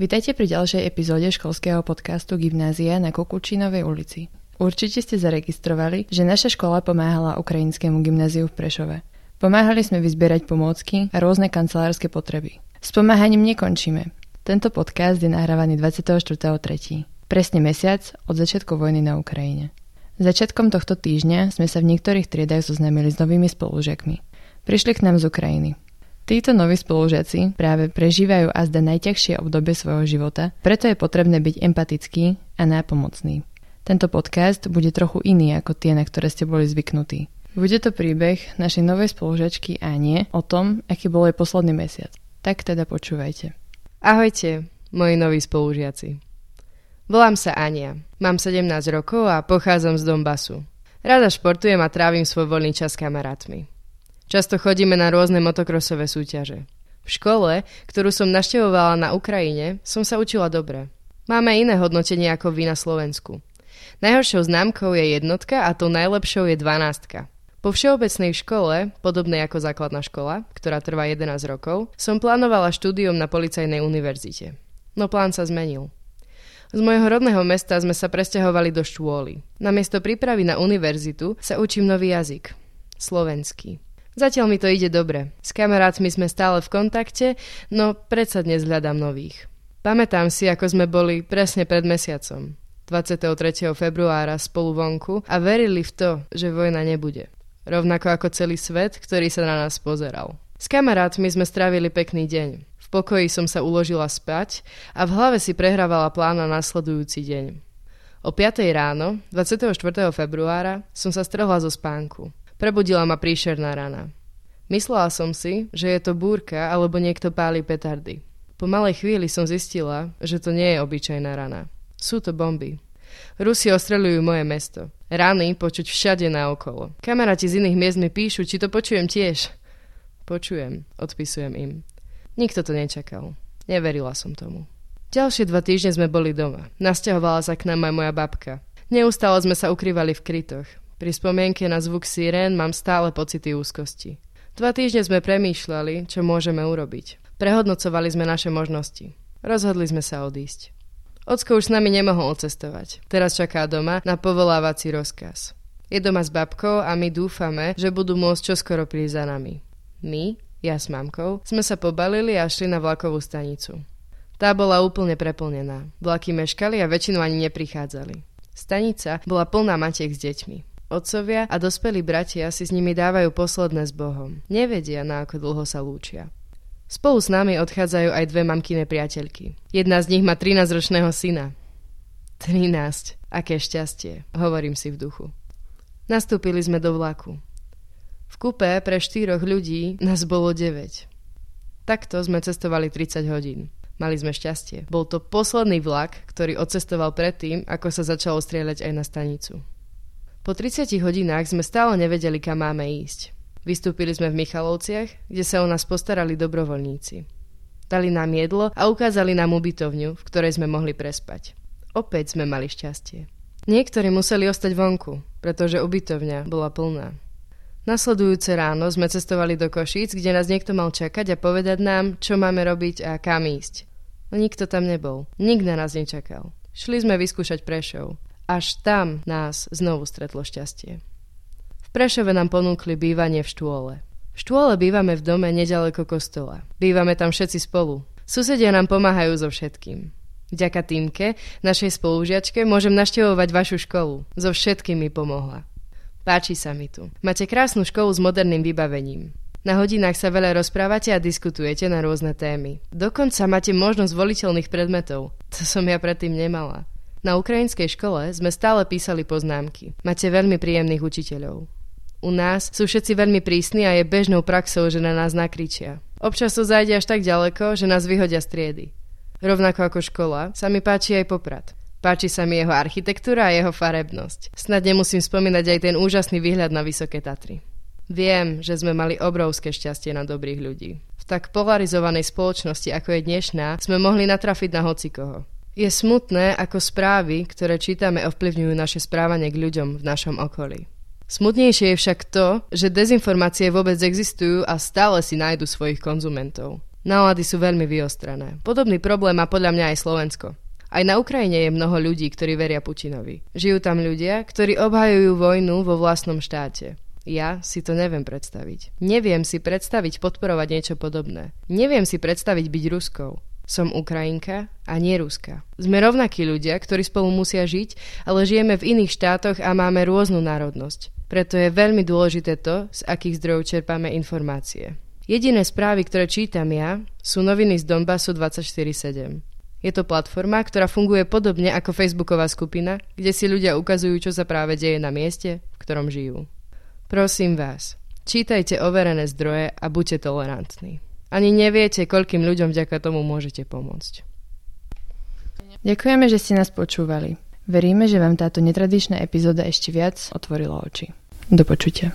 Vitajte pri ďalšej epizóde školského podcastu Gymnázia na Kukučinovej ulici. Určite ste zaregistrovali, že naša škola pomáhala ukrajinskému gymnáziu v Prešove. Pomáhali sme vyzbierať pomôcky a rôzne kancelárske potreby. S pomáhaním nekončíme. Tento podcast je nahrávaný 24.3. Presne mesiac od začiatku vojny na Ukrajine. Začiatkom tohto týždňa sme sa v niektorých triedách zoznámili s novými spolužiakmi. Prišli k nám z Ukrajiny. Títo noví spolužiaci práve prežívajú azda najťažšie obdobie svojho života, preto je potrebné byť empatický a nápomocný. Tento podcast bude trochu iný ako tie, na ktoré ste boli zvyknutí. Bude to príbeh našej novej spolužiačky Anie o tom, aký bol jej posledný mesiac. Tak teda počúvajte. Ahojte, moji noví spolužiaci. Volám sa Ania, mám 17 rokov a pochádzam z Donbasu. Rada športujem a trávim svoj voľný čas s kamarátmi. Často chodíme na rôzne motokrosové súťaže. V škole, ktorú som naštevovala na Ukrajine, som sa učila dobre. Máme iné hodnotenie ako vy na Slovensku. Najhoršou známkou je jednotka a tou najlepšou je dvanástka. Po všeobecnej škole, podobnej ako základná škola, ktorá trvá 11 rokov, som plánovala štúdium na Policajnej univerzite. No plán sa zmenil. Z mojho rodného mesta sme sa presťahovali do škôly. Namiesto prípravy na univerzitu sa učím nový jazyk. Slovenský. Zatiaľ mi to ide dobre. S kamarátmi sme stále v kontakte, no predsa dnes hľadám nových. Pamätám si, ako sme boli presne pred mesiacom. 23. februára spolu vonku a verili v to, že vojna nebude. Rovnako ako celý svet, ktorý sa na nás pozeral. S kamarátmi sme strávili pekný deň. V pokoji som sa uložila spať a v hlave si prehrávala plán na nasledujúci deň. O 5. ráno, 24. februára, som sa strhla zo spánku. Prebudila ma príšerná rana. Myslela som si, že je to búrka alebo niekto páli petardy. Po malej chvíli som zistila, že to nie je obyčajná rana. Sú to bomby. Rusi ostreľujú moje mesto. Rany počuť všade naokolo. Kamaráti z iných miest mi píšu, či to počujem tiež. Počujem, odpisujem im. Nikto to nečakal. Neverila som tomu. Ďalšie dva týždne sme boli doma. Nasťahovala sa k nám aj moja babka. Neustále sme sa ukrývali v krytoch. Pri spomienke na zvuk sirén mám stále pocity úzkosti. Dva týždne sme premýšľali, čo môžeme urobiť. Prehodnocovali sme naše možnosti. Rozhodli sme sa odísť. Ocko už s nami nemohol cestovať. Teraz čaká doma na povolávací rozkaz. Je doma s babkou a my dúfame, že budú môcť čoskoro prísť za nami. My, ja s mamkou, sme sa pobalili a šli na vlakovú stanicu. Tá bola úplne preplnená. Vlaky meškali a väčšinu ani neprichádzali. Stanica bola plná matiek s deťmi. Otcovia a dospelí bratia si s nimi dávajú posledné s Bohom. Nevedia, na ako dlho sa lúčia. Spolu s nami odchádzajú aj dve mamkine priateľky. Jedna z nich má 13-ročného syna. 13. Aké šťastie, hovorím si v duchu. Nastúpili sme do vlaku. V kupe pre štyroch ľudí nás bolo 9. Takto sme cestovali 30 hodín. Mali sme šťastie. Bol to posledný vlak, ktorý odcestoval predtým, ako sa začalo strieľať aj na stanicu. Po 30 hodinách sme stále nevedeli, kam máme ísť. Vystúpili sme v Michalovciach, kde sa o nás postarali dobrovoľníci. Dali nám jedlo a ukázali nám ubytovňu, v ktorej sme mohli prespať. Opäť sme mali šťastie. Niektorí museli ostať vonku, pretože ubytovňa bola plná. Nasledujúce ráno sme cestovali do Košíc, kde nás niekto mal čakať a povedať nám, čo máme robiť a kam ísť. Nikto tam nebol. Nik na nás nečakal. Šli sme vyskúšať Prešov. Až tam nás znovu stretlo šťastie. V Prešove nám ponúkli bývanie v štôle. V štôle bývame v dome nedaleko kostola. Bývame tam všetci spolu. Susedia nám pomáhajú so všetkým. Vďaka týmke, našej spolužiačke, môžem naštevovať vašu školu. So všetkým mi pomohla. Páči sa mi tu. Máte krásnu školu s moderným vybavením. Na hodinách sa veľa rozprávate a diskutujete na rôzne témy. Dokonca máte možnosť voliteľných predmetov. To som ja predtým nemala. Na ukrajinskej škole sme stále písali poznámky. Máte veľmi príjemných učiteľov. U nás sú všetci veľmi prísni a je bežnou praxou, že na nás nakričia. Občas to zajde až tak ďaleko, že nás vyhodia z triedy. Rovnako ako škola, sa mi páči aj poprad. Páči sa mi jeho architektúra a jeho farebnosť. Snad nemusím spomínať aj ten úžasný výhľad na Vysoké Tatry. Viem, že sme mali obrovské šťastie na dobrých ľudí. V tak polarizovanej spoločnosti, ako je dnešná, sme mohli natrafiť na hocikoho. Je smutné, ako správy, ktoré čítame, ovplyvňujú naše správanie k ľuďom v našom okolí. Smutnejšie je však to, že dezinformácie vôbec existujú a stále si nájdu svojich konzumentov. Nálady sú veľmi vyostrané. Podobný problém má podľa mňa aj Slovensko. Aj na Ukrajine je mnoho ľudí, ktorí veria Putinovi. Žijú tam ľudia, ktorí obhajujú vojnu vo vlastnom štáte. Ja si to neviem predstaviť. Neviem si predstaviť podporovať niečo podobné. Neviem si predstaviť byť Ruskou. Som Ukrajinka a nie Ruska. Sme rovnakí ľudia, ktorí spolu musia žiť, ale žijeme v iných štátoch a máme rôznu národnosť. Preto je veľmi dôležité to, z akých zdrojov čerpáme informácie. Jediné správy, ktoré čítam ja, sú noviny z Donbasu 24.7. Je to platforma, ktorá funguje podobne ako facebooková skupina, kde si ľudia ukazujú, čo sa práve deje na mieste, v ktorom žijú. Prosím vás, čítajte overené zdroje a buďte tolerantní. Ani neviete, koľkým ľuďom vďaka tomu môžete pomôcť. Ďakujeme, že ste nás počúvali. Veríme, že vám táto netradičná epizóda ešte viac otvorila oči. Do počutia.